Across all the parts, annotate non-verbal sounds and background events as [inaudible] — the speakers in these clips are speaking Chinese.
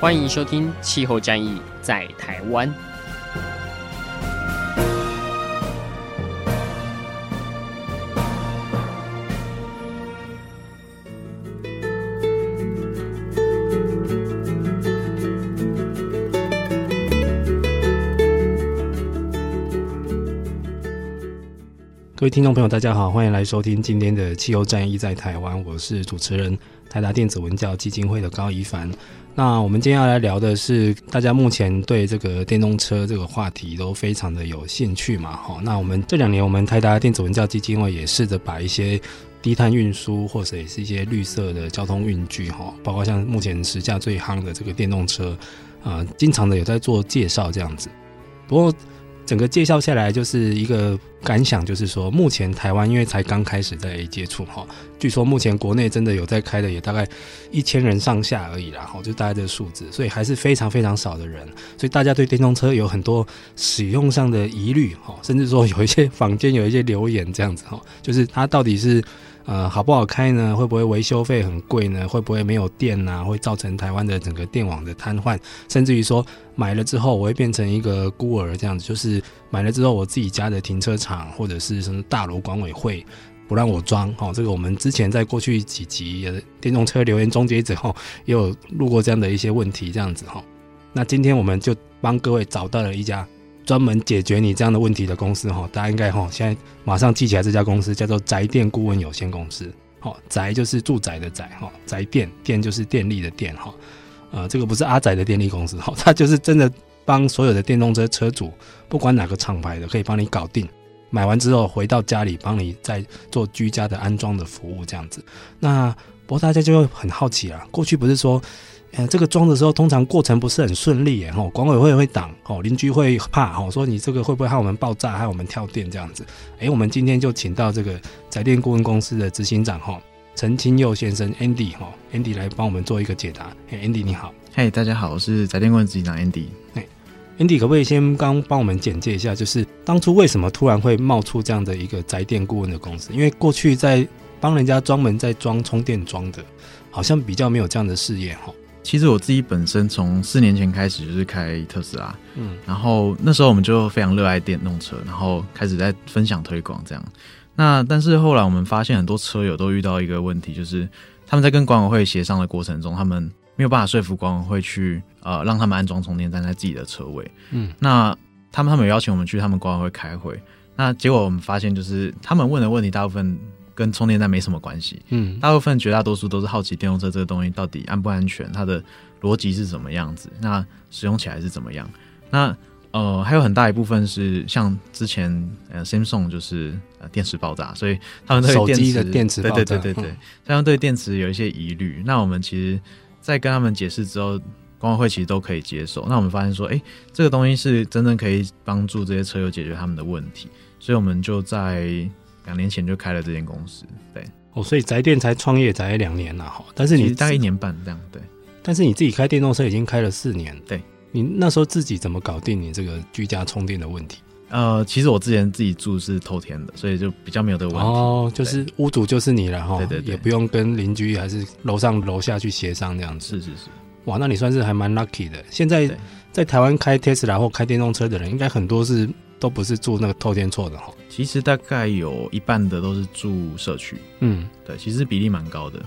欢迎收听《气候战役在台湾》。各位听众朋友，大家好，欢迎来收听今天的《气候战役在台湾》，我是主持人台达电子文教基金会的高宜凡。那我们今天要来聊的是，大家目前对这个电动车这个话题都非常的有兴趣嘛？哈，那我们这两年，我们泰达电子文教基金会也试着把一些低碳运输或者也是一些绿色的交通运具，哈，包括像目前时下最夯的这个电动车，啊，经常的有在做介绍这样子。不过，整个介绍下来，就是一个感想，就是说，目前台湾因为才刚开始在接触哈，据说目前国内真的有在开的也大概一千人上下而已啦，哈，就大概这个数字，所以还是非常非常少的人，所以大家对电动车有很多使用上的疑虑哈，甚至说有一些坊间有一些留言这样子哈，就是它到底是。呃，好不好开呢？会不会维修费很贵呢？会不会没有电啊？会造成台湾的整个电网的瘫痪，甚至于说买了之后我会变成一个孤儿这样子，就是买了之后我自己家的停车场或者是什么大楼管委会不让我装。哈、哦，这个我们之前在过去几集电动车留言终结者后也有录过这样的一些问题这样子哈、那今天我们就帮各位找到了一家。专门解决你这样的问题的公司哈，大家应该哈现在马上记起来，这家公司叫做宅电顾问有限公司。好，宅就是住宅的宅哈，宅电电就是电力的电哈。呃，这个不是阿宅的电力公司哈，它就是真的帮所有的电动车车主，不管哪个厂牌的，可以帮你搞定。买完之后回到家里，帮你再做居家的安装的服务这样子。那不过大家就会很好奇啊，过去不是说。呃，这个装的时候通常过程不是很顺利耶，吼，管委会会挡，吼，邻居会怕，吼，说你这个会不会害我们爆炸，害我们跳电这样子？哎，我们今天就请到这个宅电顾问公司的执行长，吼，陈清佑先生，Andy，吼，Andy 来帮我们做一个解答。嘿，Andy 你好，嘿，大家好，我是宅电顾问执行长 Andy。嘿，Andy 可不可以先刚帮我们简介一下，就是当初为什么突然会冒出这样的一个宅电顾问的公司？因为过去在帮人家专门在装充电桩的，好像比较没有这样的事业，吼。其实我自己本身从四年前开始就是开特斯拉，嗯，然后那时候我们就非常热爱电动车，然后开始在分享推广这样。那但是后来我们发现很多车友都遇到一个问题，就是他们在跟管委会协商的过程中，他们没有办法说服管委会去呃让他们安装充电站在自己的车位，嗯，那他们他们有邀请我们去他们管委会开会，那结果我们发现就是他们问的问题大部分。跟充电站没什么关系，嗯，大部分绝大多数都是好奇电动车这个东西到底安不安全，它的逻辑是什么样子，那使用起来是怎么样？那呃还有很大一部分是像之前呃 Samsung 就是呃电池爆炸，所以他们对电池手机的电池爆炸，对对对对对，他们对电池有一些疑虑。那我们其实，在跟他们解释之后，管委会其实都可以接受。那我们发现说，哎，这个东西是真正可以帮助这些车友解决他们的问题，所以我们就在。两年前就开了这间公司，对哦，所以宅电才创业才两年了哈，但是你大概一年半这样，对，但是你自己开电动车已经开了四年，对，你那时候自己怎么搞定你这个居家充电的问题？呃，其实我之前自己住是透天的，所以就比较没有这个问题哦，就是屋主就是你了哈，对对对，也不用跟邻居还是楼上楼下去协商这样子，是是是，哇，那你算是还蛮 lucky 的。现在在台湾开 Tesla 或开电动车的人，应该很多是。都不是住那个透天厝的哈，其实大概有一半的都是住社区，嗯，对，其实比例蛮高的。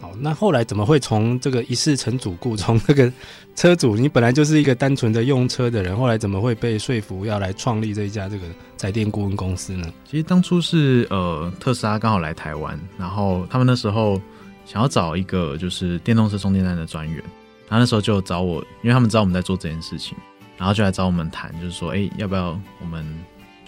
好，那后来怎么会从这个一世成主顾，[laughs] 从那个车主，你本来就是一个单纯的用车的人，后来怎么会被说服要来创立这一家这个宅电顾问公司呢？其实当初是呃特斯拉刚好来台湾，然后他们那时候想要找一个就是电动车充电站的专员，然后那时候就找我，因为他们知道我们在做这件事情。然后就来找我们谈，就是说，哎，要不要我们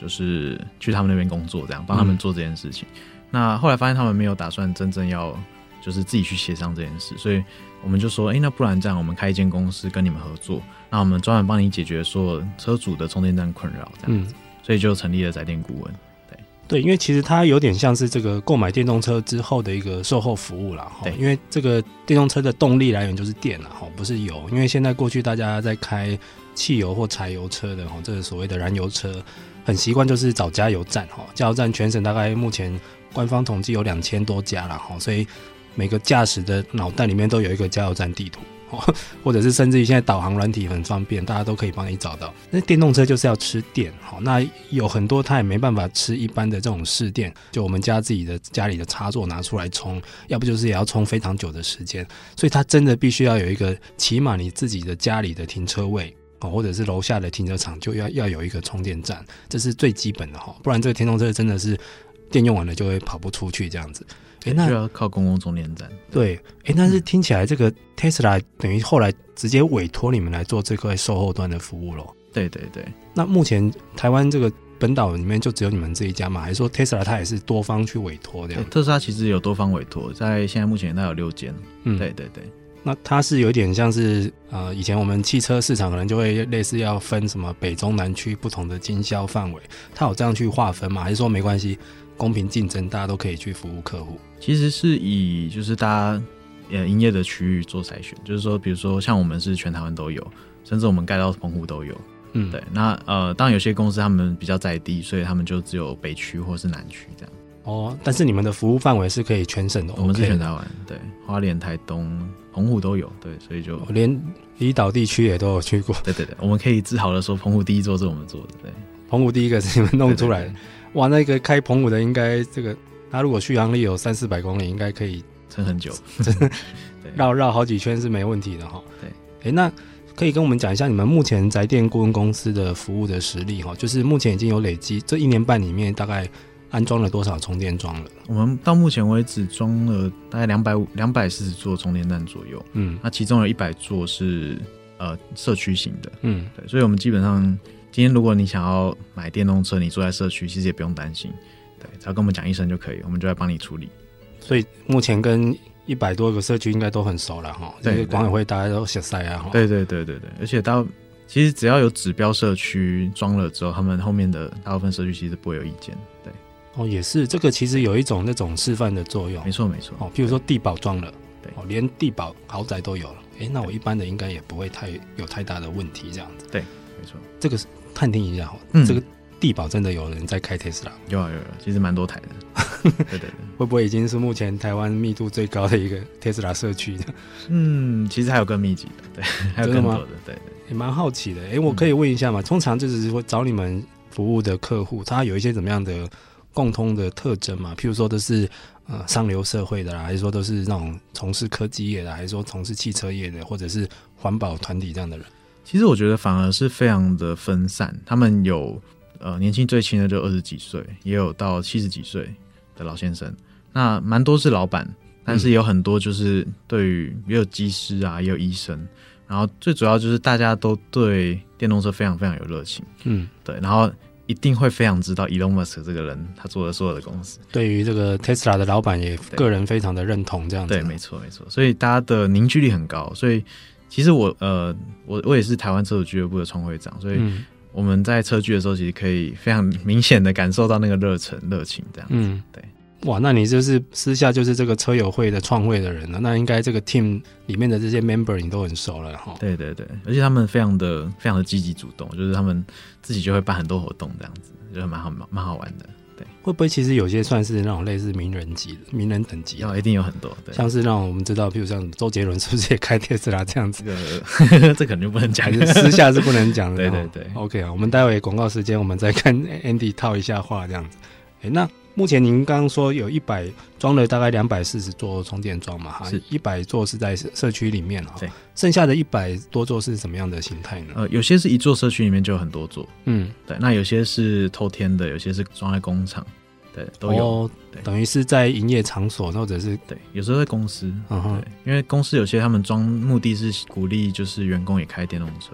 就是去他们那边工作，这样帮他们做这件事情。嗯。那后来发现他们没有打算真正要就是自己去协商这件事，所以我们就说，哎、欸，那不然这样，我们开一间公司跟你们合作，那我们专门帮你解决所有车主的充电站困扰，这样子，嗯、所以就成立了载电顾问。对对，因为其实它有点像是这个购买电动车之后的一个售后服务啦。对，因为这个电动车的动力来源就是电了，哈，不是油。因为现在过去大家在开汽油或柴油车的，哈，这个所谓的燃油车，很习惯就是找加油站，哈，加油站全省大概目前官方统计有两千多家了，哈，所以。每个驾驶的脑袋里面都有一个加油站地图，[laughs] 或者是甚至于现在导航软体很方便，大家都可以帮你找到。那电动车就是要吃电，好，那有很多它也没办法吃一般的这种市电，就我们家自己的家里的插座拿出来充，要不就是也要充非常久的时间，所以它真的必须要有一个，起码你自己的家里的停车位，哦，或者是楼下的停车场就要要有一个充电站，这是最基本的哈，不然这个电动车真的是电用完了就会跑不出去这样子。哎，那就要靠公共充电站。对，哎，但是听起来这个 Tesla 等于后来直接委托你们来做这块售后端的服务咯。对对对。那目前台湾这个本岛里面就只有你们这一家嘛？还是说 Tesla 它也是多方去委托的？特斯拉其实有多方委托，在现在目前它有六间。嗯，对对对。那它是有点像是呃，以前我们汽车市场可能就会类似要分什么北中南区不同的经销范围，它有这样去划分吗？还是说没关系？公平竞争，大家都可以去服务客户。其实是以就是大家呃营业的区域做筛选，就是说，比如说像我们是全台湾都有，甚至我们盖到澎湖都有。嗯，对。那呃，当然有些公司他们比较在地，所以他们就只有北区或是南区这样。哦，但是你们的服务范围是可以全省的？我们是全台湾，对，花莲、台东、澎湖都有，对，所以就连离岛地区也都有去过。对对对，我们可以自豪的说，澎湖第一座是我们做的，对，澎湖第一个是你们弄出来的。哇，那个开澎湖的应该这个，他如果续航力有三四百公里，应该可以撑很久，[laughs] 绕绕好几圈是没问题的哈。对，哎，那可以跟我们讲一下你们目前宅电顾问公司的服务的实力哈，就是目前已经有累积这一年半里面大概安装了多少充电桩了？我们到目前为止装了大概两百五两百四十座充电站左右，嗯，那其中有一百座是呃社区型的，嗯，对，所以我们基本上。今天如果你想要买电动车，你住在社区，其实也不用担心，对，只要跟我们讲一声就可以，我们就来帮你处理。所以目前跟一百多个社区应该都很熟了哈。对，管委会大家都熟悉啊。对对对对对，而且到其实只要有指标社区装了之后，他们后面的大部分社区其实不会有意见。对，哦，也是，这个其实有一种那种示范的作用。没错没错。哦，譬如说地堡装了，对，哦，连地堡豪宅都有了，哎，那我一般的应该也不会太有太大的问题这样子。对，没错，这个是。探听一下哈，嗯，这个地堡真的有人在开特斯拉？有啊有啊，其实蛮多台的。[laughs] 对对对，会不会已经是目前台湾密度最高的一个特斯拉社区的？嗯，其实还有更密集的，对，[laughs] 还有更多的，对，对，也蛮好奇的。哎，我可以问一下吗？通常就是说找你们服务的客户，他有一些怎么样的共通的特征嘛？譬如说都是呃上流社会的啦，还是说都是那种从事科技业的，还是说从事汽车业的，或者是环保团体这样的人？其实我觉得反而是非常的分散，他们有呃年轻最轻的就二十几岁，也有到七十几岁的老先生，那蛮多是老板，但是有很多就是对于也有技师啊，也有医生，然后最主要就是大家都对电动车非常非常有热情，嗯，对，然后一定会非常知道 Elon Musk 这个人他做的所有的公司，对于这个 Tesla 的老板也个人非常的认同这样子，对，没错没错，所以大家的凝聚力很高，所以。其实我呃，我我也是台湾车主俱乐部的创会长，所以我们在车聚的时候，其实可以非常明显的感受到那个热忱、热情这样子。嗯，对。哇，那你就是私下就是这个车友会的创会的人了，那应该这个 team 里面的这些 member 你都很熟了哈。对对对，而且他们非常的非常的积极主动，就是他们自己就会办很多活动这样子，就蛮好蛮好玩的。对，会不会其实有些算是那种类似名人级的名人等级？哦，一定有很多，对，像是那种我们知道，譬如像周杰伦是不是也开特斯拉这样子？这个 [laughs] 这肯定不能讲，私下是不能讲的。[laughs] 对对对，OK 啊，我们待会广告时间，我们再跟 Andy 套一下话这样子。哎，那。目前您刚刚说有一百装了大概两百四十座充电桩嘛？哈，一百座是在社区里面哈，对，剩下的一百多座是什么样的形态呢？呃，有些是一座社区里面就有很多座，嗯，对，那有些是透天的，有些是装在工厂，对，都有，哦、等于是在营业场所或者是对，有时候在公司，对，因为公司有些他们装目的是鼓励就是员工也开电动车。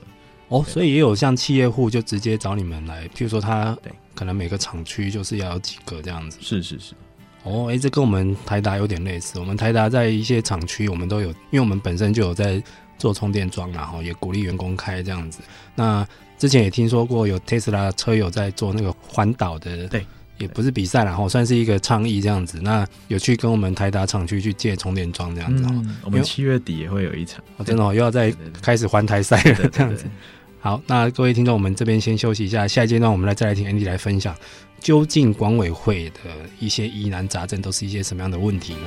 哦，所以也有像企业户就直接找你们来，譬如说他可能每个厂区就是要有几个这样子。是是是。哦，哎、欸，这跟我们台达有点类似。我们台达在一些厂区，我们都有，因为我们本身就有在做充电桩，然后也鼓励员工开这样子。那之前也听说过有 Tesla 车友在做那个环岛的，对，也不是比赛啦，然后算是一个倡议这样子。那有去跟我们台达厂区去借充电桩这样子。嗯，我们七月底也会有一场，哦、真的、哦、又要再开始环台赛了这样子。好，那各位听众，我们这边先休息一下，下一阶段我们来再来听 Andy 来分享，究竟管委会的一些疑难杂症都是一些什么样的问题呢？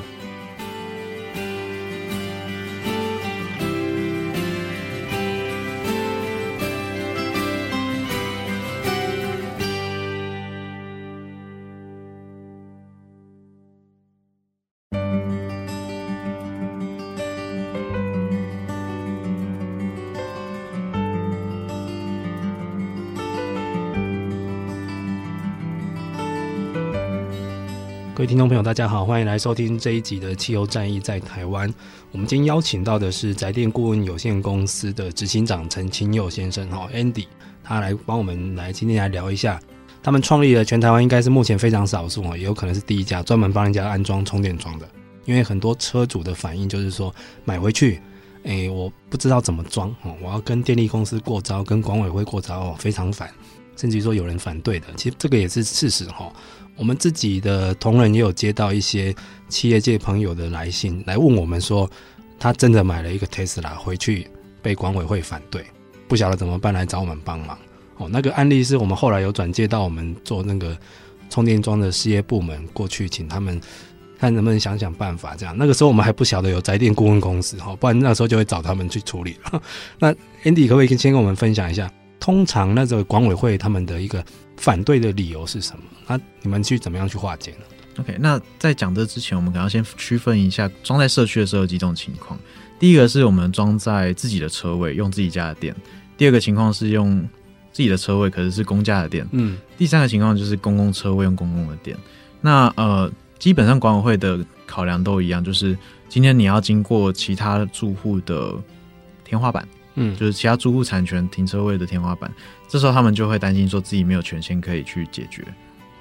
位听众朋友，大家好，欢迎来收听这一集的《汽油战役在台湾》。我们今天邀请到的是宅电顾问有限公司的执行长陈清佑先生，哈，Andy，他来帮我们来今天来聊一下，他们创立了全台湾应该是目前非常少数哦，也有可能是第一家专门帮人家安装充电桩的。因为很多车主的反应就是说，买回去，哎，我不知道怎么装哦，我要跟电力公司过招，跟管委会过招哦，非常烦，甚至于说有人反对的。其实这个也是事实哈。我们自己的同仁也有接到一些企业界朋友的来信，来问我们说，他真的买了一个 Tesla 回去，被管委会反对，不晓得怎么办，来找我们帮忙。哦，那个案例是我们后来有转介到我们做那个充电桩的事业部门过去，请他们看能不能想想办法。这样，那个时候我们还不晓得有宅电顾问公司，哈，不然那时候就会找他们去处理了。[laughs] 那 Andy 可不可以先跟我们分享一下，通常那个管委会他们的一个反对的理由是什么？那你们去怎么样去化解呢？OK，那在讲这之前，我们可能要先区分一下装在社区的时候有几种情况。第一个是我们装在自己的车位，用自己家的电；第二个情况是用自己的车位，可是是公家的电。嗯。第三个情况就是公共车位用公共的电。那呃，基本上管委会的考量都一样，就是今天你要经过其他住户的天花板。嗯，就是其他租户产权停车位的天花板，这时候他们就会担心说自己没有权限可以去解决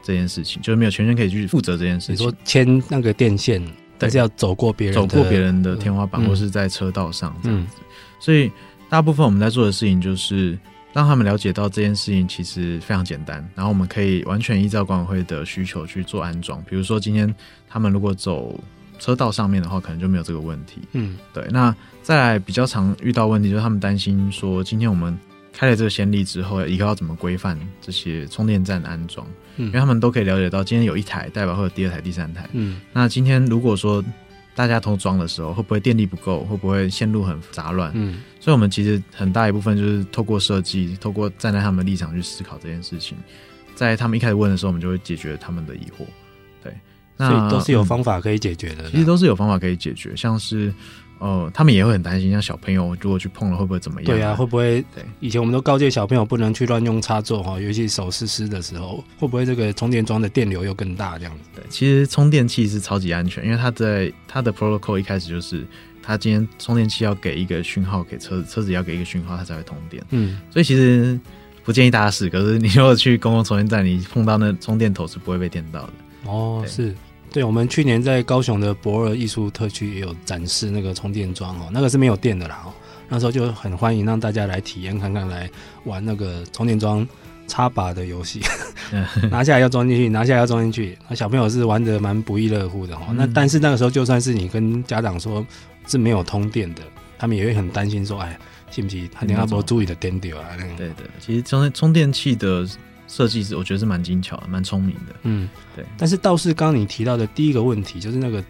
这件事情，就是没有权限可以去负责这件事情。你说牵那个电线，但是要走过别人走过别人的天花板，或是在车道上这样子。嗯、所以大部分我们在做的事情就是让他们了解到这件事情其实非常简单，然后我们可以完全依照管委会的需求去做安装。比如说今天他们如果走。车道上面的话，可能就没有这个问题。嗯，对。那再来比较常遇到问题，就是他们担心说，今天我们开了这个先例之后，以后要怎么规范这些充电站的安装？嗯，因为他们都可以了解到，今天有一台，代表会有第二台、第三台。嗯，那今天如果说大家都装的时候，会不会电力不够？会不会线路很杂乱？嗯，所以我们其实很大一部分就是透过设计，透过站在他们的立场去思考这件事情，在他们一开始问的时候，我们就会解决他们的疑惑。所以都是有方法可以解决的，其实都是有方法可以解决，像是，呃，他们也会很担心，像小朋友如果去碰了会不会怎么样？对啊，会不会？对，以前我们都告诫小朋友不能去乱用插座哈，尤其手湿湿的时候，会不会这个充电桩的电流又更大这样子？对，其实充电器是超级安全，因为它在它的 protocol 一开始就是，它今天充电器要给一个讯号给车子，车子要给一个讯号，它才会通电。嗯，所以其实不建议大家试，可是你如果去公共充电站，你碰到那充电头是不会被电到的。哦，是。对，我们去年在高雄的博尔艺术特区也有展示那个充电桩哦，那个是没有电的啦哦。那时候就很欢迎让大家来体验看看，来玩那个充电桩插拔的游戏，[laughs] [laughs] 拿下来要装进去，拿下来要装进去。那小朋友是玩的蛮不亦乐乎的哦。嗯、那但是那个时候，就算是你跟家长说是没有通电的，他们也会很担心说，哎，信不信他电阿波注意的电掉啊？那个、对对，其实充电充电器的。设计是我觉得是蛮精巧的，蛮聪明的。嗯，对。但是倒是刚刚你提到的第一个问题，就是那个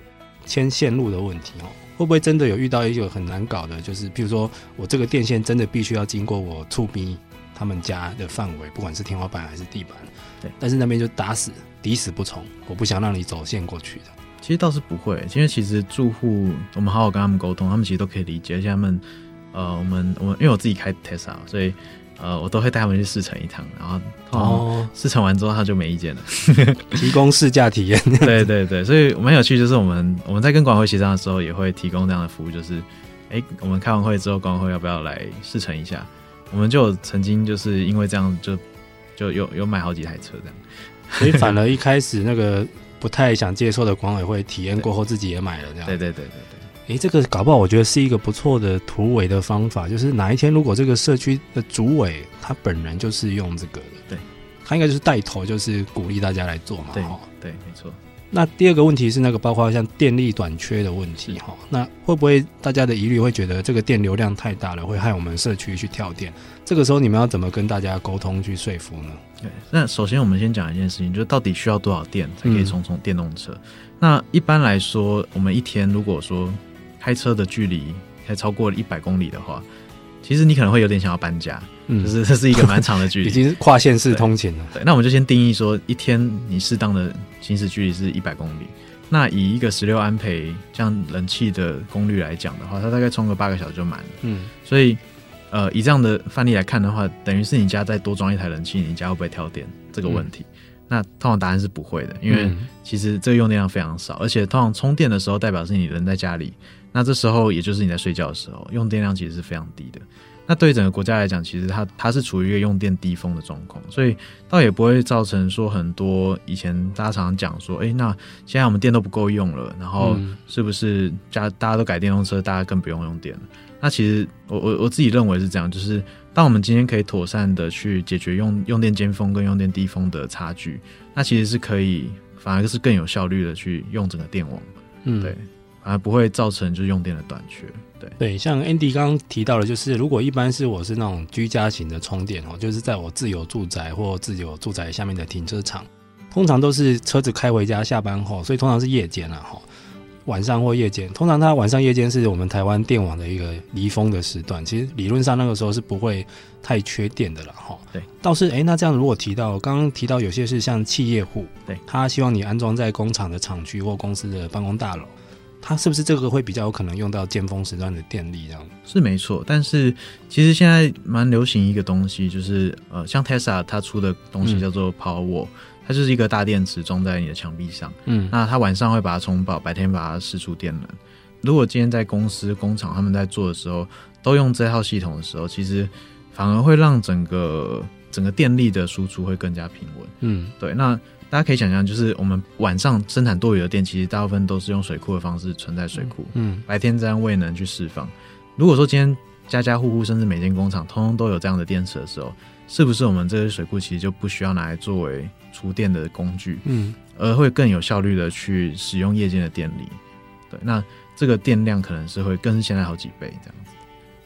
牵线路的问题哦，会不会真的有遇到一个很难搞的？就是譬如说我这个电线真的必须要经过我厝边他们家的范围，不管是天花板还是地板。对。但是那边就打死抵死不从，我不想让你走线过去的。其实倒是不会，因为其实住户我们好好跟他们沟通，他们其实都可以理解。而且他们呃，我们我们因为我自己开 Tesla，所以。呃，我都会带他们去试乘一趟，然后哦，试乘完之后他就没意见了，[laughs] 提供试驾体验。[laughs] 对对对，所以蛮有趣，就是我们我们在跟管委会协商的时候，也会提供这样的服务，就是哎、欸，我们开完会之后，管委会要不要来试乘一下？我们就曾经就是因为这样就，就就有有买好几台车这样，所以反而一开始那个不太想接受的管委会体验过后，自己也买了这样。对对对对对。诶，这个搞不好，我觉得是一个不错的突围的方法。就是哪一天如果这个社区的主委他本人就是用这个的，对，他应该就是带头，就是鼓励大家来做嘛。对对，没错。那第二个问题是那个包括像电力短缺的问题哈，那会不会大家的疑虑会觉得这个电流量太大了，会害我们社区去跳电？这个时候你们要怎么跟大家沟通去说服呢？对，那首先我们先讲一件事情，就是到底需要多少电才可以充充电动车？嗯、那一般来说，我们一天如果说开车的距离才超过了一百公里的话，其实你可能会有点想要搬家。嗯，就是 [laughs] 这是一个蛮长的距离，[laughs] 已经是跨县市通勤了对。对，那我们就先定义说，一天你适当的行驶距离是一百公里。那以一个十六安培这样冷气的功率来讲的话，它大概充个八个小时就满了。嗯，所以呃，以这样的范例来看的话，等于是你家再多装一台冷气，你家会不会跳电这个问题？嗯、那通常答案是不会的，因为其实这个用电量非常少，而且通常充电的时候代表是你人在家里，那这时候也就是你在睡觉的时候，用电量其实是非常低的。那对于整个国家来讲，其实它它是处于一个用电低峰的状况，所以倒也不会造成说很多以前大家常常讲说，哎、欸，那现在我们电都不够用了，然后是不是家大家都改电动车，大家更不用用电了？那其实我我我自己认为是这样，就是当我们今天可以妥善的去解决用用电尖峰跟用电低峰的差距，那其实是可以反而是更有效率的去用整个电网，嗯，对，反而不会造成就是用电的短缺。对，对，像 Andy 刚刚提到的，就是如果一般是我是那种居家型的充电哦，就是在我自有住宅或自有住宅下面的停车场，通常都是车子开回家下班后，所以通常是夜间了哈，晚上或夜间，通常它晚上夜间是我们台湾电网的一个离峰的时段，其实理论上那个时候是不会太缺电的了哈。对，倒是哎，那这样如果提到刚刚提到有些是像企业户，对，他希望你安装在工厂的厂区或公司的办公大楼。它是不是这个会比较有可能用到尖峰时段的电力？这样是没错，但是其实现在蛮流行一个东西，就是呃，像 Tesla 它出的东西叫做 Powerwall，它就是一个大电池装在你的墙壁上，嗯，那它晚上会把它充饱，白天把它释出电能。如果今天在公司工厂他们在做的时候都用这套系统的时候，其实反而会让整个整个电力的输出会更加平稳。嗯，对，那。大家可以想象，就是我们晚上生产多余的电，其实大部分都是用水库的方式存在水库。嗯，白天这样未能去释放。如果说今天家家户户甚至每间工厂通通都有这样的电池的时候，是不是我们这些水库其实就不需要拿来作为储电的工具？嗯，而会更有效率的去使用夜间的电力。对，那这个电量可能是会更是现在好几倍这样子。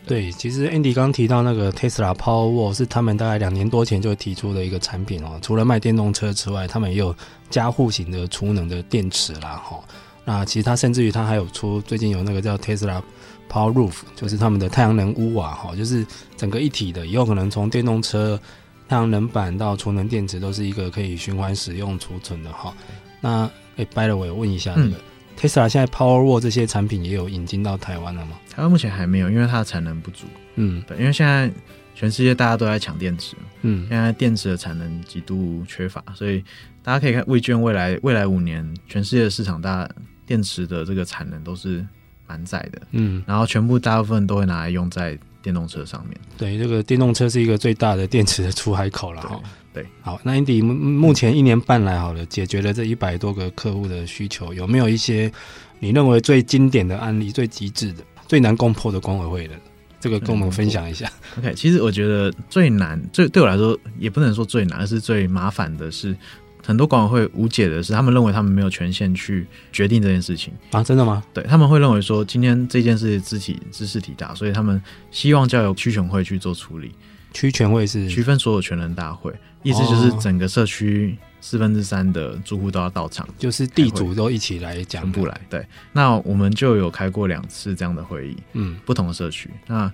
对，其实 Andy 刚提到那个 Tesla Powerwall 是他们大概两年多前就提出的一个产品哦。除了卖电动车之外，他们也有加户型的储能的电池啦，哈。那其实它甚至于它还有出最近有那个叫 Tesla Power Roof，就是他们的太阳能屋瓦哈，就是整个一体的，以后可能从电动车、太阳能板到储能电池都是一个可以循环使用储存的哈。那哎，by the way，我问一下那个。嗯 Tesla 现在 Powerwall 这些产品也有引进到台湾了吗？台湾目前还没有，因为它的产能不足。嗯，对，因为现在全世界大家都在抢电池，嗯，现在电池的产能极度缺乏，所以大家可以看问卷未来未来五年全世界的市场，大电池的这个产能都是满载的。嗯，然后全部大部分都会拿来用在电动车上面。对，这个电动车是一个最大的电池的出海口了哈。对，好，那 Andy 目前一年半来好了，解决了这一百多个客户的需求，有没有一些你认为最经典的案例、最极致的、最难攻破的管委会的？这个跟我们分享一下。OK，其实我觉得最难、最对我来说也不能说最难，而是最麻烦的是，很多管委会无解的是，他们认为他们没有权限去决定这件事情啊？真的吗？对，他们会认为说，今天这件事知体兹事体大，所以他们希望交由区权会去做处理。区权会是区分所有权人大会。意思就是整个社区四分之三的住户都要到场，就是地主都一起来讲，全部来。对，那我们就有开过两次这样的会议，嗯，不同的社区。那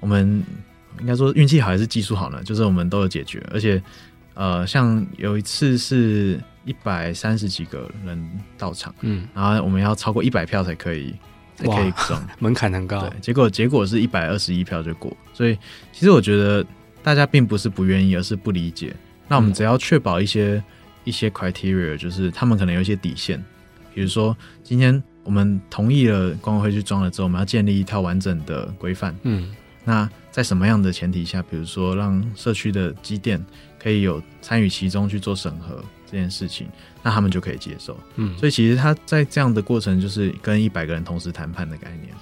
我们应该说运气好还是技术好呢？就是我们都有解决，而且呃，像有一次是一百三十几个人到场，嗯，然后我们要超过一百票才可以才可以装，门槛很高。对，结果结果是一百二十一票就过，所以其实我觉得大家并不是不愿意，而是不理解。那我们只要确保一些、嗯、一些 criteria，就是他们可能有一些底线，比如说今天我们同意了管委会去装了之后，我们要建立一套完整的规范。嗯，那在什么样的前提下，比如说让社区的机电可以有参与其中去做审核，这件事情，那他们就可以接受。嗯，所以其实他在这样的过程，就是跟一百个人同时谈判的概念。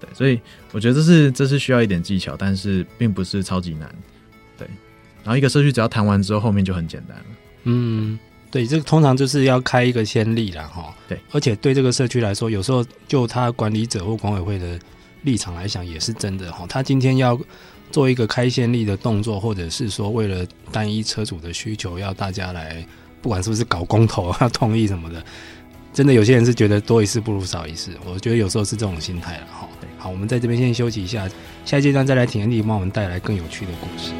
对，所以我觉得这是这是需要一点技巧，但是并不是超级难。对，然后一个社区只要谈完之后，后面就很简单了。嗯，对，这个通常就是要开一个先例了哈。对，而且对这个社区来说，有时候就他管理者或管委会的立场来讲，也是真的哈。他今天要做一个开先例的动作，或者是说为了单一车主的需求，要大家来，不管是不是搞公投要 [laughs] 同意什么的。真的有些人是觉得多一事不如少一事，我觉得有时候是这种心态了哈。好，我们在这边先休息一下，下一阶段再来请 Andy 帮我们带来更有趣的故事。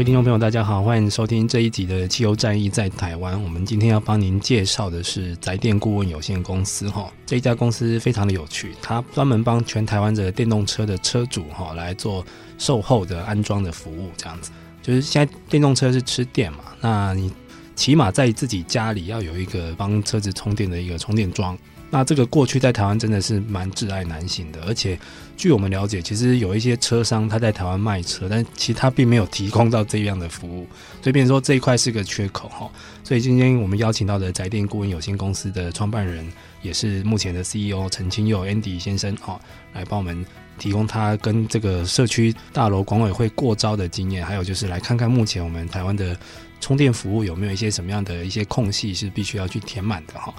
位听众朋友，大家好，欢迎收听这一集的《汽油战役在台湾》。我们今天要帮您介绍的是宅电顾问有限公司。哈，这一家公司非常的有趣，它专门帮全台湾的电动车的车主哈来做售后的安装的服务。这样子，就是现在电动车是吃电嘛，那你起码在自己家里要有一个帮车子充电的一个充电桩。那这个过去在台湾真的是蛮窒碍难行的，而且据我们了解，其实有一些车商他在台湾卖车，但其实他并没有提供到这样的服务，所以变成说这一块是个缺口哈。所以今天我们邀请到的宅电顾问有限公司的创办人，也是目前的 CEO 陈清佑 Andy 先生哈，来帮我们提供他跟这个社区大楼管委会过招的经验，还有就是来看看目前我们台湾的充电服务有没有一些什么样的一些空隙是必须要去填满的哈。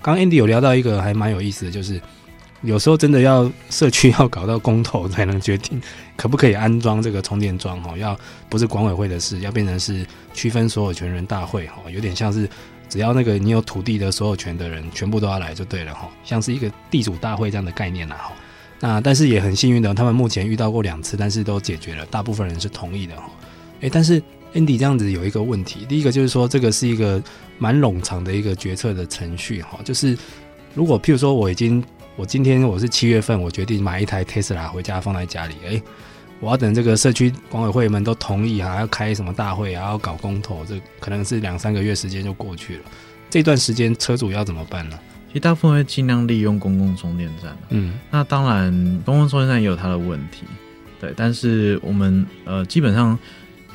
刚 Andy 有聊到一个还蛮有意思的，就是有时候真的要社区要搞到公投才能决定可不可以安装这个充电桩哈，要不是管委会的事，要变成是区分所有权人大会哈，有点像是只要那个你有土地的所有权的人全部都要来就对了哈，像是一个地主大会这样的概念啦哈。那但是也很幸运的，他们目前遇到过两次，但是都解决了，大部分人是同意的哈。诶，但是 Andy 这样子有一个问题，第一个就是说这个是一个。蛮冗长的一个决策的程序哈，就是如果譬如说我已经我今天我是七月份我决定买一台 Tesla 回家放在家里，诶，我要等这个社区管委会们都同意啊，要开什么大会啊，要搞公投，这可能是两三个月时间就过去了。这段时间车主要怎么办呢？其实大部分会尽量利用公共充电站。嗯，那当然公共充电站也有它的问题，对，但是我们呃基本上。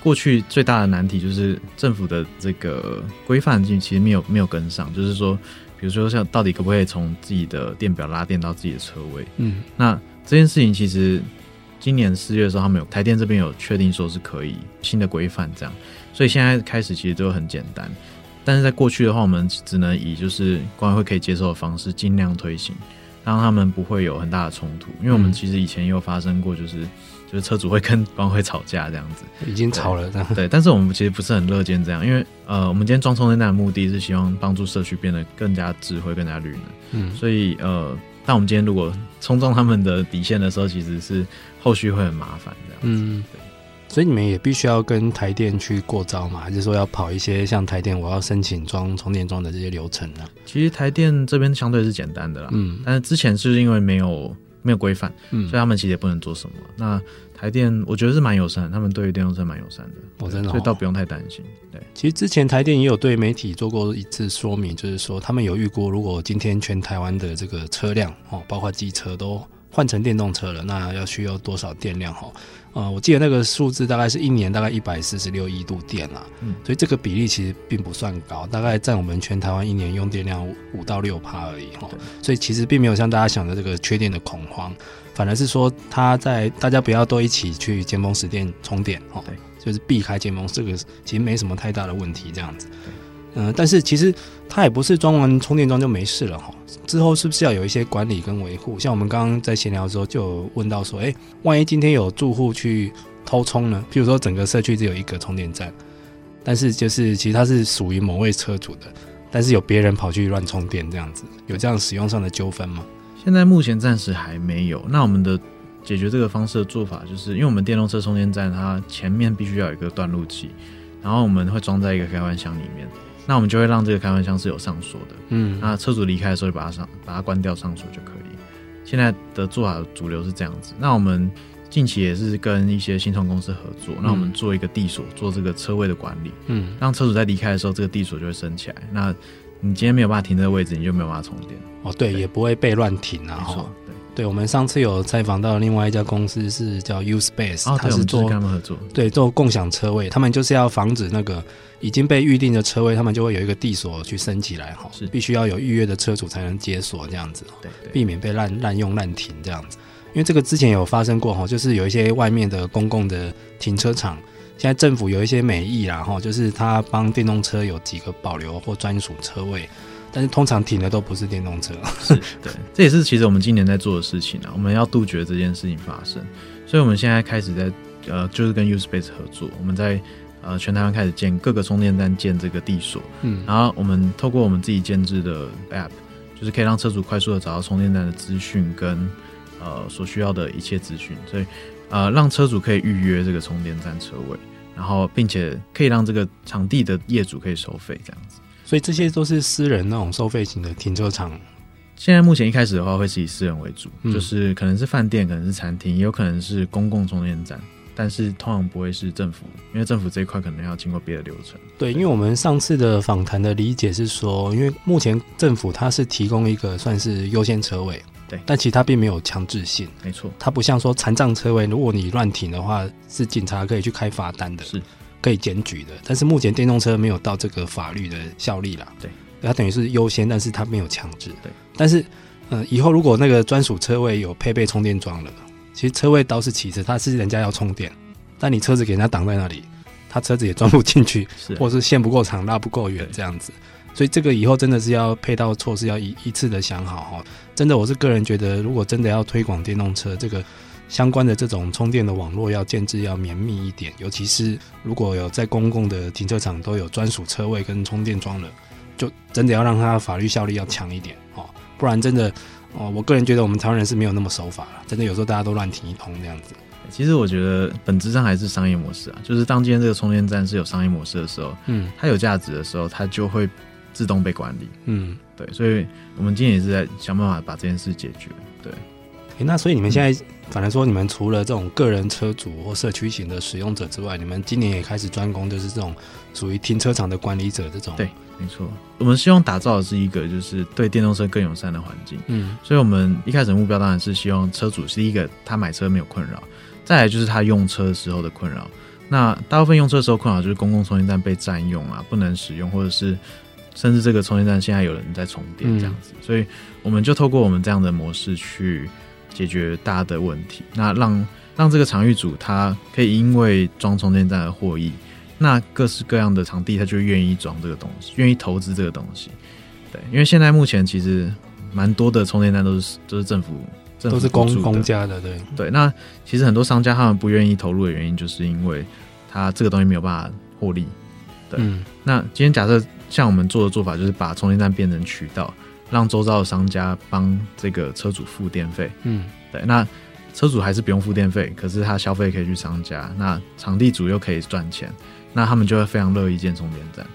过去最大的难题就是政府的这个规范性其实没有没有跟上，就是说，比如说像到底可不可以从自己的电表拉电到自己的车位？嗯，那这件事情其实今年四月的时候，他们有台电这边有确定说是可以新的规范这样，所以现在开始其实都很简单。但是在过去的话，我们只能以就是管委会可以接受的方式尽量推行，让他们不会有很大的冲突。因为我们其实以前也有发生过，就是。就是车主会跟管委会吵架这样子，已经吵了这样。对，但是我们其实不是很乐见这样，因为呃，我们今天装充电站的目的是希望帮助社区变得更加智慧、更加绿能。嗯，所以呃，但我们今天如果冲撞他们的底线的时候，其实是后续会很麻烦这样。嗯，对。所以你们也必须要跟台电去过招嘛，还是说要跑一些像台电我要申请装充电桩的这些流程呢？其实台电这边相对是简单的啦。嗯，但是之前是因为没有。没有规范，嗯，所以他们其实也不能做什么。那台电我觉得是蛮友善，他们对于电动车蛮友善的，我真的，所以倒不用太担心。对，其实之前台电也有对媒体做过一次说明，就是说他们有预估，如果今天全台湾的这个车辆哦，包括机车都换成电动车了，那要需要多少电量？哈。呃，我记得那个数字大概是一年大概一百四十六亿度电啦，嗯，所以这个比例其实并不算高，大概占我们全台湾一年用电量五到六趴而已哈，所以其实并没有像大家想的这个缺电的恐慌，反而是说它在大家不要都一起去尖峰时电充电哈，就是避开尖峰，这个其实没什么太大的问题这样子。嗯、但是其实它也不是装完充电桩就没事了哈。之后是不是要有一些管理跟维护？像我们刚刚在闲聊的时候就有问到说，哎，万一今天有住户去偷充呢？譬如说整个社区只有一个充电站，但是就是其实它是属于某位车主的，但是有别人跑去乱充电这样子，有这样使用上的纠纷吗？现在目前暂时还没有。那我们的解决这个方式的做法，就是因为我们电动车充电站它前面必须要有一个断路器，然后我们会装在一个开关箱里面。那我们就会让这个开关箱是有上锁的，嗯，那车主离开的时候就把它上，把它关掉上锁就可以。现在的做法主流是这样子。那我们近期也是跟一些新创公司合作，那我们做一个地锁，做这个车位的管理，嗯，让车主在离开的时候，这个地锁就会升起来。那你今天没有办法停这个位置，你就没有办法充电。哦，对，对也不会被乱停啊。没错，对，对，我们上次有采访到另外一家公司是叫 U Space，哦，他是做跟他们合作，对，做共享车位，他们就是要防止那个已经被预定的车位，他们就会有一个地锁去升起来，哈，是。必须要有预约的车主才能解锁这样子，对，对，避免被滥滥用滥停这样子。因为这个之前有发生过哈，就是有一些外面的公共的停车场，现在政府有一些美意啦哈，就是他帮电动车有几个保留或专属车位。但是通常停的都不是电动车，[laughs] 是对，这也是其实我们今年在做的事情啊。我们要杜绝这件事情发生，所以我们现在开始在呃，就是跟 USpace 合作，我们在呃全台湾开始建各个充电站，建这个地锁，嗯，然后我们透过我们自己建制的 App，就是可以让车主快速的找到充电站的资讯跟呃所需要的一切资讯，所以呃让车主可以预约这个充电站车位，然后并且可以让这个场地的业主可以收费这样子。所以这些都是私人那种收费型的停车场。现在目前一开始的话，会是以私人为主，嗯、就是可能是饭店，可能是餐厅，也有可能是公共充电站，但是通常不会是政府，因为政府这一块可能要经过别的流程。对，因为我们上次的访谈的理解是说，因为目前政府它是提供一个算是优先车位，对，但其实它并没有强制性。没错，它不像说残障车位，如果你乱停的话，是警察可以去开罚单的。是。可以检举的，但是目前电动车没有到这个法律的效力啦。对，它等于是优先，但是它没有强制。对，但是，呃，以后如果那个专属车位有配备充电桩了，其实车位倒是其次，它是人家要充电，但你车子给人家挡在那里，他车子也装不进去，是，或是线不够长、拉不够远这样子。所以这个以后真的是要配套措施，要一一次的想好哈。真的，我是个人觉得，如果真的要推广电动车，这个。相关的这种充电的网络要建制要绵密一点，尤其是如果有在公共的停车场都有专属车位跟充电桩了，就真的要让它法律效力要强一点哦，不然真的哦，我个人觉得我们台湾人是没有那么守法了，真的有时候大家都乱停一通这样子。其实我觉得本质上还是商业模式啊，就是当今天这个充电站是有商业模式的时候，嗯，它有价值的时候，它就会自动被管理，嗯，对，所以我们今天也是在想办法把这件事解决，对。欸、那所以你们现在，反正说你们除了这种个人车主或社区型的使用者之外，你们今年也开始专攻，就是这种属于停车场的管理者这种。对，没错。我们希望打造的是一个就是对电动车更友善的环境。嗯，所以我们一开始的目标当然是希望车主是一个他买车没有困扰，再来就是他用车的时候的困扰。那大部分用车的时候困扰就是公共充电站被占用啊，不能使用，或者是甚至这个充电站现在有人在充电这样子。嗯、所以我们就透过我们这样的模式去。解决大家的问题，那让让这个场域主他可以因为装充电站而获益，那各式各样的场地他就愿意装这个东西，愿意投资这个东西。对，因为现在目前其实蛮多的充电站都是都是政府，政府都是公公家的，对对。那其实很多商家他们不愿意投入的原因，就是因为他这个东西没有办法获利。对，嗯、那今天假设像我们做的做法，就是把充电站变成渠道。让周遭的商家帮这个车主付电费，嗯，对，那车主还是不用付电费，可是他消费可以去商家，那场地主又可以赚钱，那他们就会非常乐意建充电站。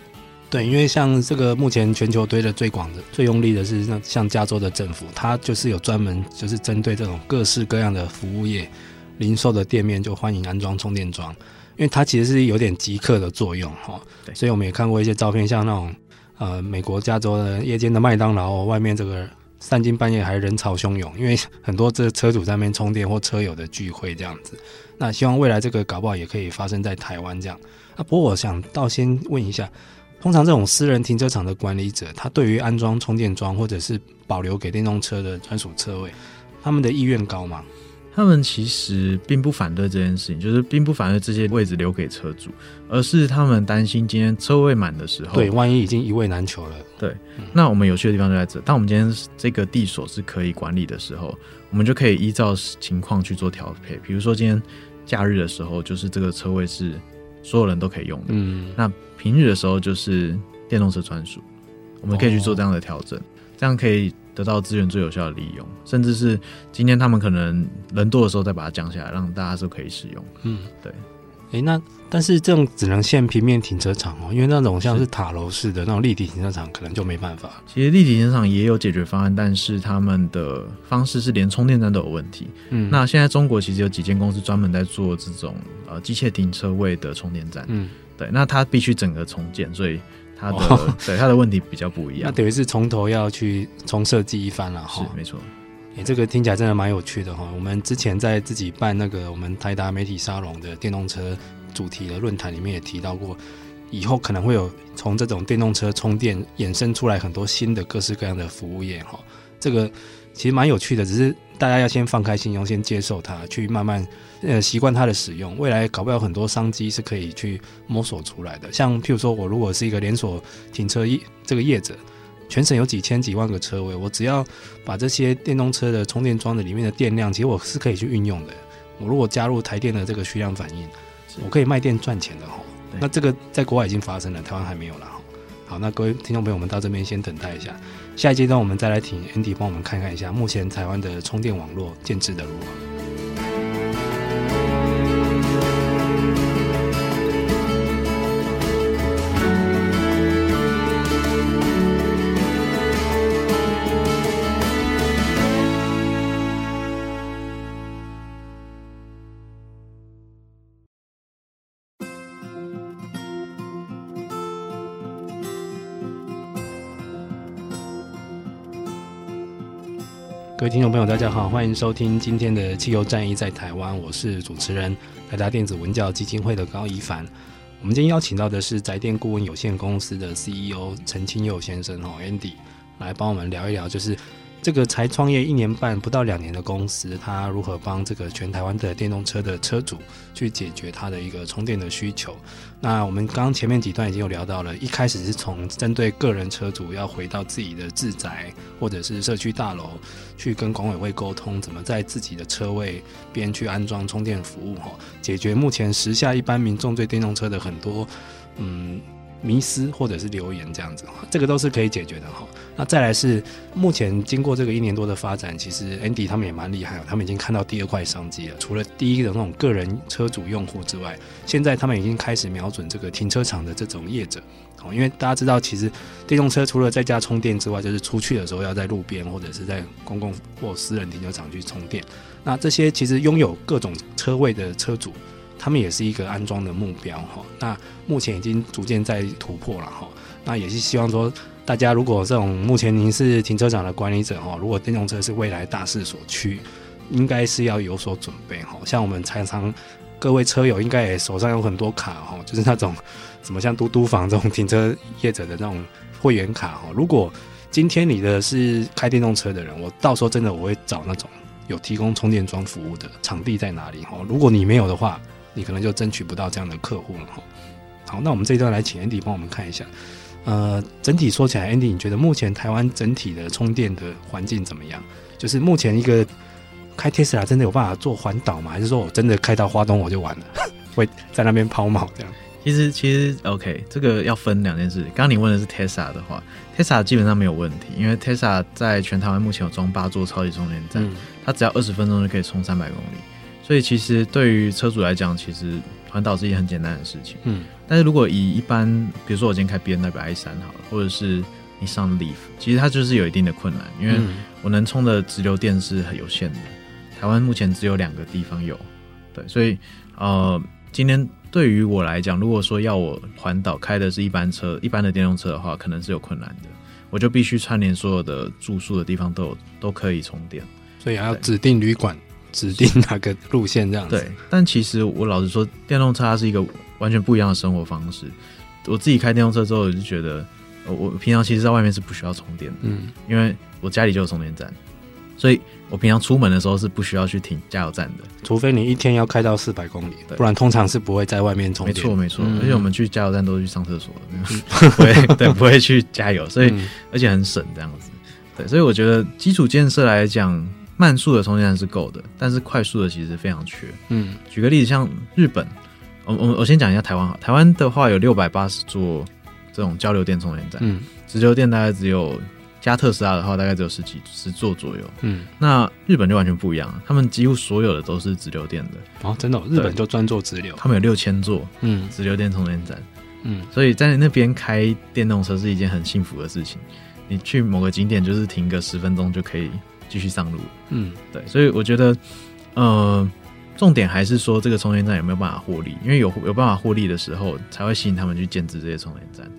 对，因为像这个目前全球堆的最广的、最用力的是像像加州的政府，它就是有专门就是针对这种各式各样的服务业、零售的店面就欢迎安装充电桩，因为它其实是有点极客的作用哈。所以我们也看过一些照片，像那种。呃，美国加州的夜间的麦当劳外面这个三更半夜还人潮汹涌，因为很多这车主在那边充电或车友的聚会这样子。那希望未来这个搞不好也可以发生在台湾这样。啊，不过我想到先问一下，通常这种私人停车场的管理者，他对于安装充电桩或者是保留给电动车的专属车位，他们的意愿高吗？他们其实并不反对这件事情，就是并不反对这些位置留给车主，而是他们担心今天车位满的时候，对，万一已经一位难求了。对，嗯、那我们有趣的地方就在这，当我们今天这个地锁是可以管理的时候，我们就可以依照情况去做调配。比如说今天假日的时候，就是这个车位是所有人都可以用的。嗯，那平日的时候就是电动车专属，我们可以去做这样的调整，哦、这样可以。得到资源最有效的利用，甚至是今天他们可能人多的时候再把它降下来，让大家都可以使用。嗯，对。哎，那但是这种只能限平面停车场哦，因为那种像是塔楼式的那种立体停车场，可能就没办法。其实立体停车场也有解决方案，但是他们的方式是连充电站都有问题。嗯，那现在中国其实有几间公司专门在做这种呃机械停车位的充电站。嗯，对，那它必须整个重建，所以它的、哦、对它的问题比较不一样。那等于是从头要去重设计一番了。是，没错。你这个听起来真的蛮有趣的哈！我们之前在自己办那个我们台达媒体沙龙的电动车主题的论坛里面也提到过，以后可能会有从这种电动车充电衍生出来很多新的各式各样的服务业哈。这个其实蛮有趣的，只是大家要先放开心胸，先接受它，去慢慢呃习惯它的使用。未来搞不了很多商机是可以去摸索出来的。像譬如说我如果是一个连锁停车业这个业者。全省有几千几万个车位，我只要把这些电动车的充电桩的里面的电量，其实我是可以去运用的。我如果加入台电的这个需量反应，我可以卖电赚钱的哈。那这个在国外已经发生了，台湾还没有了哈。好，那各位听众朋友，们到这边先等待一下，下一阶段我们再来请 Andy 帮我们看看一下目前台湾的充电网络建置的如何。听众朋友，大家好，欢迎收听今天的汽油战役在台湾，我是主持人台达电子文教基金会的高怡凡。我们今天邀请到的是宅电顾问有限公司的 CEO 陈清佑先生哦，Andy 来帮我们聊一聊，就是。这个才创业一年半不到两年的公司，他如何帮这个全台湾的电动车的车主去解决他的一个充电的需求？那我们刚刚前面几段已经有聊到了，一开始是从针对个人车主要回到自己的自宅或者是社区大楼去跟管委会沟通，怎么在自己的车位边去安装充电服务，哈，解决目前时下一般民众对电动车的很多嗯。迷思或者是留言这样子，这个都是可以解决的哈。那再来是目前经过这个一年多的发展，其实 Andy 他们也蛮厉害，他们已经看到第二块商机了。除了第一个那种个人车主用户之外，现在他们已经开始瞄准这个停车场的这种业者。哦，因为大家知道，其实电动车除了在家充电之外，就是出去的时候要在路边或者是在公共或私人停车场去充电。那这些其实拥有各种车位的车主。他们也是一个安装的目标哈，那目前已经逐渐在突破了哈，那也是希望说大家如果这种目前您是停车场的管理者哈，如果电动车是未来大势所趋，应该是要有所准备哈。像我们常常各位车友应该也手上有很多卡哈，就是那种什么像嘟嘟房这种停车业者的那种会员卡哈。如果今天你的是开电动车的人，我到时候真的我会找那种有提供充电桩服务的场地在哪里哈。如果你没有的话，你可能就争取不到这样的客户了哈。好，那我们这一段来请 Andy 帮我们看一下。呃，整体说起来，Andy，你觉得目前台湾整体的充电的环境怎么样？就是目前一个开 Tesla 真的有办法做环岛吗？还是说我真的开到花东我就完了，[laughs] 会在那边抛锚这样？其实其实 OK，这个要分两件事。刚刚你问的是 Tesla 的话，Tesla 基本上没有问题，因为 Tesla 在全台湾目前有装八座超级充电站，嗯、它只要二十分钟就可以充三百公里。所以其实对于车主来讲，其实环岛是一件很简单的事情。嗯，但是如果以一般，比如说我今天开 B N W i 三好了，或者是你上 Leaf，其实它就是有一定的困难，因为我能充的直流电是很有限的。台湾目前只有两个地方有，对，所以呃，今天对于我来讲，如果说要我环岛开的是一般车、一般的电动车的话，可能是有困难的。我就必须串联所有的住宿的地方都有都可以充电，所以还要指定旅馆。指定哪个路线这样子？对，但其实我老实说，电动车它是一个完全不一样的生活方式。我自己开电动车之后，我就觉得，我平常其实在外面是不需要充电的，嗯，因为我家里就有充电站，所以我平常出门的时候是不需要去停加油站的，除非你一天要开到四百公里，不然通常是不会在外面充电。没错，没错，而且我们去加油站都是去上厕所的，[laughs] 不会，对，不会去加油，所以而且很省这样子。对，所以我觉得基础建设来讲。慢速的充电站是够的，但是快速的其实非常缺。嗯，举个例子，像日本，我我我先讲一下台湾好，台湾的话有六百八十座这种交流电充电站，嗯，直流电大概只有加特斯拉的话，大概只有十几十座左右。嗯，那日本就完全不一样，他们几乎所有的都是直流电的。哦，真的、哦，日本就专做直流，他们有六千座嗯直流电充电站。嗯，所以在那边开电动车是一件很幸福的事情。你去某个景点，就是停个十分钟就可以继续上路。嗯，对，所以我觉得，呃，重点还是说这个充电站有没有办法获利，因为有有办法获利的时候，才会吸引他们去建置这些充电站。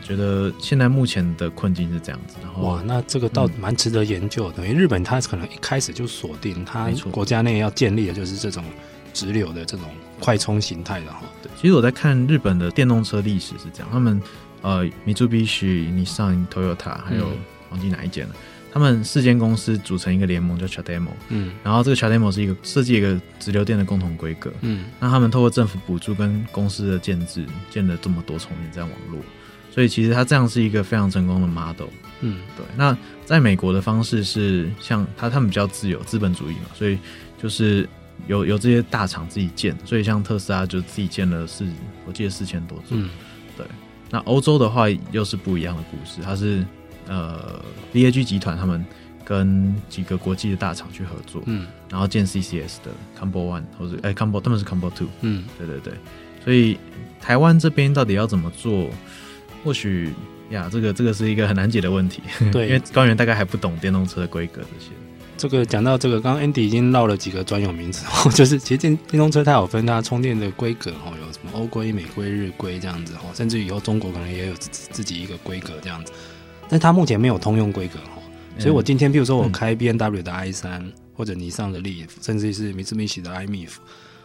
我觉得现在目前的困境是这样子。然后哇，那这个倒蛮值得研究的。等于、嗯、日本它可能一开始就锁定它国家内要建立的就是这种直流的这种快充形态的哈。对，其实我在看日本的电动车历史是这样，他们。呃，Mitsubishi、Nissan、Toyota，还有忘记哪一间了。他们四间公司组成一个联盟，叫 CHAdeMO。嗯，然后这个 CHAdeMO 是一个设计一个直流电的共同规格。嗯，那他们透过政府补助跟公司的建制，建了这么多充电站网络。所以其实它这样是一个非常成功的 model。嗯，对。那在美国的方式是像他他们比较自由资本主义嘛，所以就是有有这些大厂自己建。所以像特斯拉就自己建了四，我记得四千多座。嗯，对。那欧洲的话又是不一样的故事，它是呃 VAG 集团他们跟几个国际的大厂去合作，嗯，然后建 CCS 的 Combo One 或者哎 Combo 他们是 Combo Two，嗯，对对对，所以台湾这边到底要怎么做？或许呀，这个这个是一个很难解的问题，对，因为官员大概还不懂电动车的规格这些。这个讲到这个，刚刚 Andy 已经唠了几个专有名词，[laughs] 就是其实电电动车它有分它充电的规格哦，有什么欧规、美规、日规这样子哦，甚至以后中国可能也有自自己一个规格这样子，但它目前没有通用规格哦，所以我今天譬如说我开 B N W 的 i 三、嗯、或者尼桑的 Leaf，甚至是 Mitsubishi 的 i-MiEV，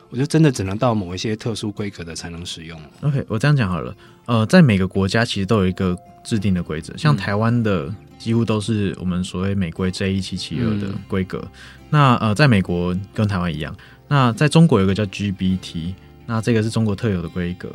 我就真的只能到某一些特殊规格的才能使用。OK，我这样讲好了，呃，在每个国家其实都有一个制定的规则，像台湾的。嗯几乎都是我们所谓美规 J 一七七二的规格。嗯、那呃，在美国跟台湾一样。那在中国有个叫 GBT，那这个是中国特有的规格。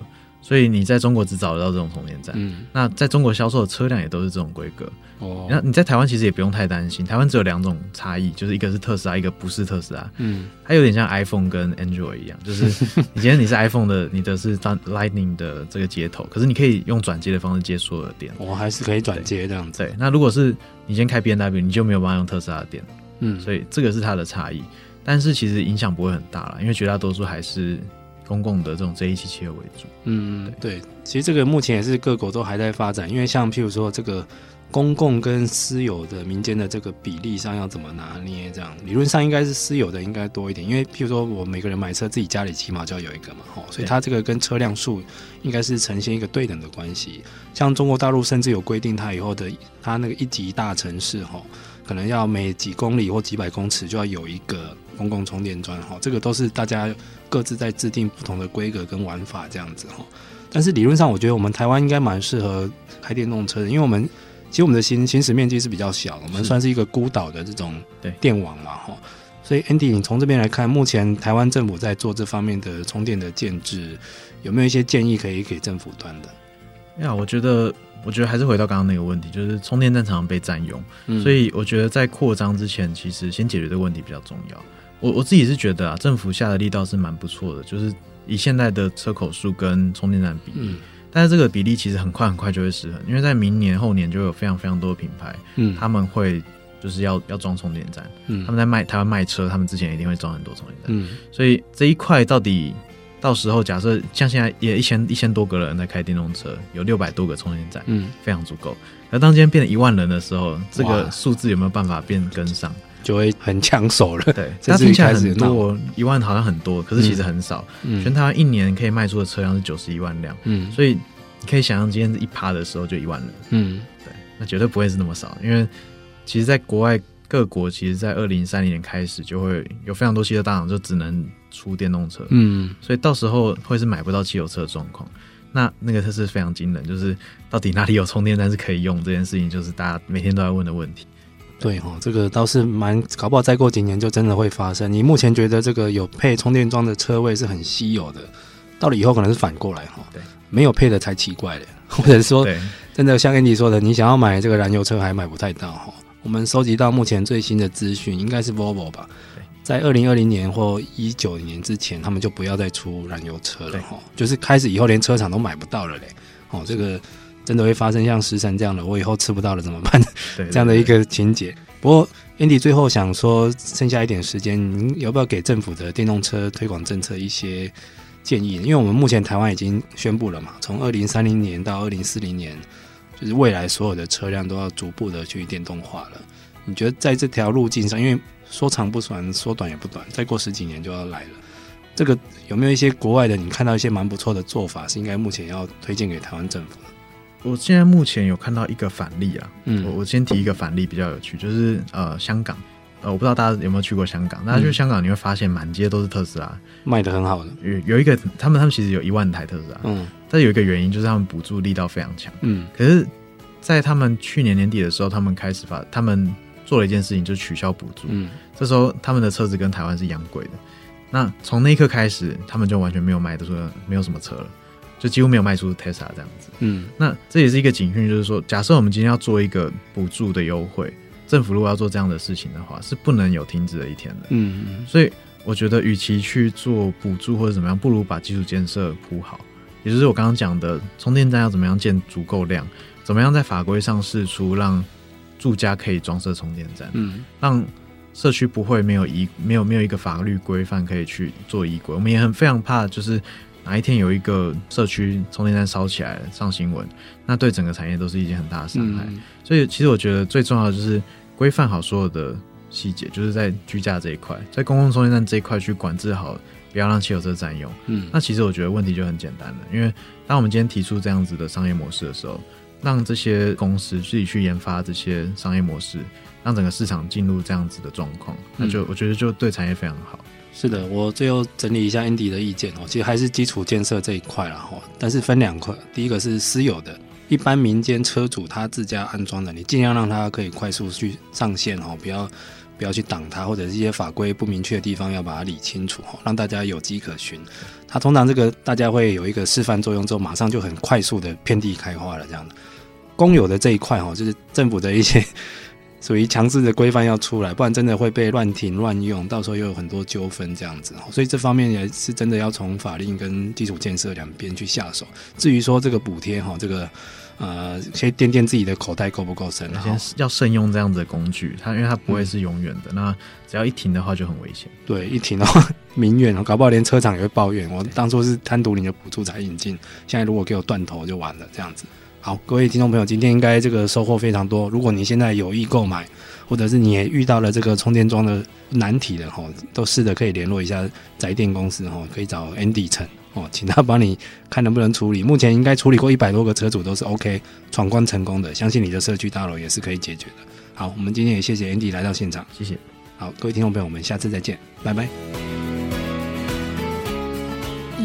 所以你在中国只找得到这种充电站。嗯，那在中国销售的车辆也都是这种规格。哦，那你在台湾其实也不用太担心，台湾只有两种差异，就是一个是特斯拉，一个不是特斯拉。嗯，它有点像 iPhone 跟 Android 一样，就是 [laughs] 你今天你是 iPhone 的，你的是 Lightning 的这个接头，可是你可以用转接的方式接所有的电。我、哦、还是可以转接这样子。对，那如果是你先开 B N W，你就没有办法用特斯拉的电。嗯，所以这个是它的差异，但是其实影响不会很大了，因为绝大多数还是。公共的这种 J 一七七二为主，嗯，对，其实这个目前也是各国都还在发展，因为像譬如说这个公共跟私有的民间的这个比例上要怎么拿捏，这样理论上应该是私有的应该多一点，因为譬如说我每个人买车自己家里起码就要有一个嘛，吼，所以它这个跟车辆数应该是呈现一个对等的关系。像中国大陆甚至有规定，它以后的它那个一级大城市，吼，可能要每几公里或几百公尺就要有一个公共充电桩，哈，这个都是大家。各自在制定不同的规格跟玩法这样子哈，但是理论上我觉得我们台湾应该蛮适合开电动车的，因为我们其实我们的行行驶面积是比较小，我们算是一个孤岛的这种电网嘛哈，所以 Andy 你从这边来看，目前台湾政府在做这方面的充电的建制，有没有一些建议可以给政府端的？呀，我觉得我觉得还是回到刚刚那个问题，就是充电站常常被占用，嗯、所以我觉得在扩张之前，其实先解决这个问题比较重要。我我自己是觉得啊，政府下的力道是蛮不错的，就是以现在的车口数跟充电站比例，嗯、但是这个比例其实很快很快就会失衡，因为在明年后年就有非常非常多的品牌，嗯，他们会就是要要装充电站，嗯，他们在卖台湾卖车，他们之前一定会装很多充电站，嗯，所以这一块到底到时候假设像现在也一千一千多个人在开电动车，有六百多个充电站，嗯，非常足够。而当今天变成一万人的时候，这个数字有没有办法变跟上？就会很抢手了。对，[laughs] 那听起来很多，一万好像很多，可是其实很少。嗯，全台湾一年可以卖出的车辆是九十一万辆。嗯，所以你可以想象，今天是一趴的时候就一万人。嗯，对，那绝对不会是那么少，因为其实，在国外各国，其实，在二零三零年开始，就会有非常多汽车大厂就只能出电动车。嗯，所以到时候会是买不到汽油车的状况。那那个它是非常惊人，就是到底哪里有充电站是可以用这件事情，就是大家每天都在问的问题。对哈，这个倒是蛮搞不好，再过几年就真的会发生。你目前觉得这个有配充电桩的车位是很稀有的，到了以后可能是反过来哈，对，没有配的才奇怪嘞。[laughs] 或者说，真的像 Andy 说的，你想要买这个燃油车还买不太到哈。我们收集到目前最新的资讯，应该是 Volvo 吧，在二零二零年或一九年之前，他们就不要再出燃油车了哈，就是开始以后连车厂都买不到了嘞。哦，这个。真的会发生像食神这样的，我以后吃不到了怎么办？这样的一个情节。不过 Andy 最后想说，剩下一点时间，您要不要给政府的电动车推广政策一些建议？因为我们目前台湾已经宣布了嘛，从二零三零年到二零四零年，就是未来所有的车辆都要逐步的去电动化了。你觉得在这条路径上，因为说长不长，说短也不短，再过十几年就要来了。这个有没有一些国外的？你看到一些蛮不错的做法，是应该目前要推荐给台湾政府？我现在目前有看到一个反例啊，嗯，我我先提一个反例比较有趣，就是呃香港，呃我不知道大家有没有去过香港，大家去香港你会发现满街都是特斯拉，卖的很好的。有有一个他们他们其实有一万台特斯拉，嗯，但有一个原因就是他们补助力道非常强，嗯，可是，在他们去年年底的时候，他们开始发他们做了一件事情，就取消补助，嗯，这时候他们的车子跟台湾是一样贵的。那从那一刻开始，他们就完全没有卖的说没有什么车了，就几乎没有卖出 Tesla 这样子。嗯，那这也是一个警讯，就是说，假设我们今天要做一个补助的优惠，政府如果要做这样的事情的话，是不能有停止的一天的。嗯，所以我觉得，与其去做补助或者怎么样，不如把基础建设铺好，也就是我刚刚讲的，充电站要怎么样建足够量，怎么样在法规上释出，让住家可以装设充电站，嗯，让。社区不会没有一没有没有一个法律规范可以去做依规，我们也很非常怕，就是哪一天有一个社区充电站烧起来了上新闻，那对整个产业都是一件很大的伤害。嗯、所以其实我觉得最重要的就是规范好所有的细节，就是在居家这一块，在公共充电站这一块去管制好，不要让汽油车占用。嗯，那其实我觉得问题就很简单了，因为当我们今天提出这样子的商业模式的时候，让这些公司自己去研发这些商业模式。让整个市场进入这样子的状况，那就我觉得就对产业非常好。是的，我最后整理一下 Andy 的意见哦，其实还是基础建设这一块啦哈，但是分两块，第一个是私有的，一般民间车主他自家安装的，你尽量让他可以快速去上线哦，不要不要去挡他，或者是一些法规不明确的地方要把它理清楚哈，让大家有迹可循。他通常这个大家会有一个示范作用之后，马上就很快速的遍地开花了这样的。公有的这一块哈，就是政府的一些。属于强制的规范要出来，不然真的会被乱停乱用，到时候又有很多纠纷这样子。所以这方面也是真的要从法令跟基础建设两边去下手。至于说这个补贴哈，这个呃，先垫垫自己的口袋够不够深，先要慎用这样子的工具。它因为它不会是永远的，嗯、那只要一停的话就很危险。对，一停的话民怨，搞不好连车厂也会抱怨。我当初是贪图你的补助才引进，现在如果给我断头就完了这样子。好，各位听众朋友，今天应该这个收获非常多。如果你现在有意购买，或者是你也遇到了这个充电桩的难题的哈，都试着可以联络一下宅电公司哈，可以找 Andy 陈哦，请他帮你看能不能处理。目前应该处理过一百多个车主都是 OK [laughs] 闯关成功的，相信你的社区大楼也是可以解决的。好，我们今天也谢谢 Andy 来到现场，谢谢。好，各位听众朋友，我们下次再见，拜拜。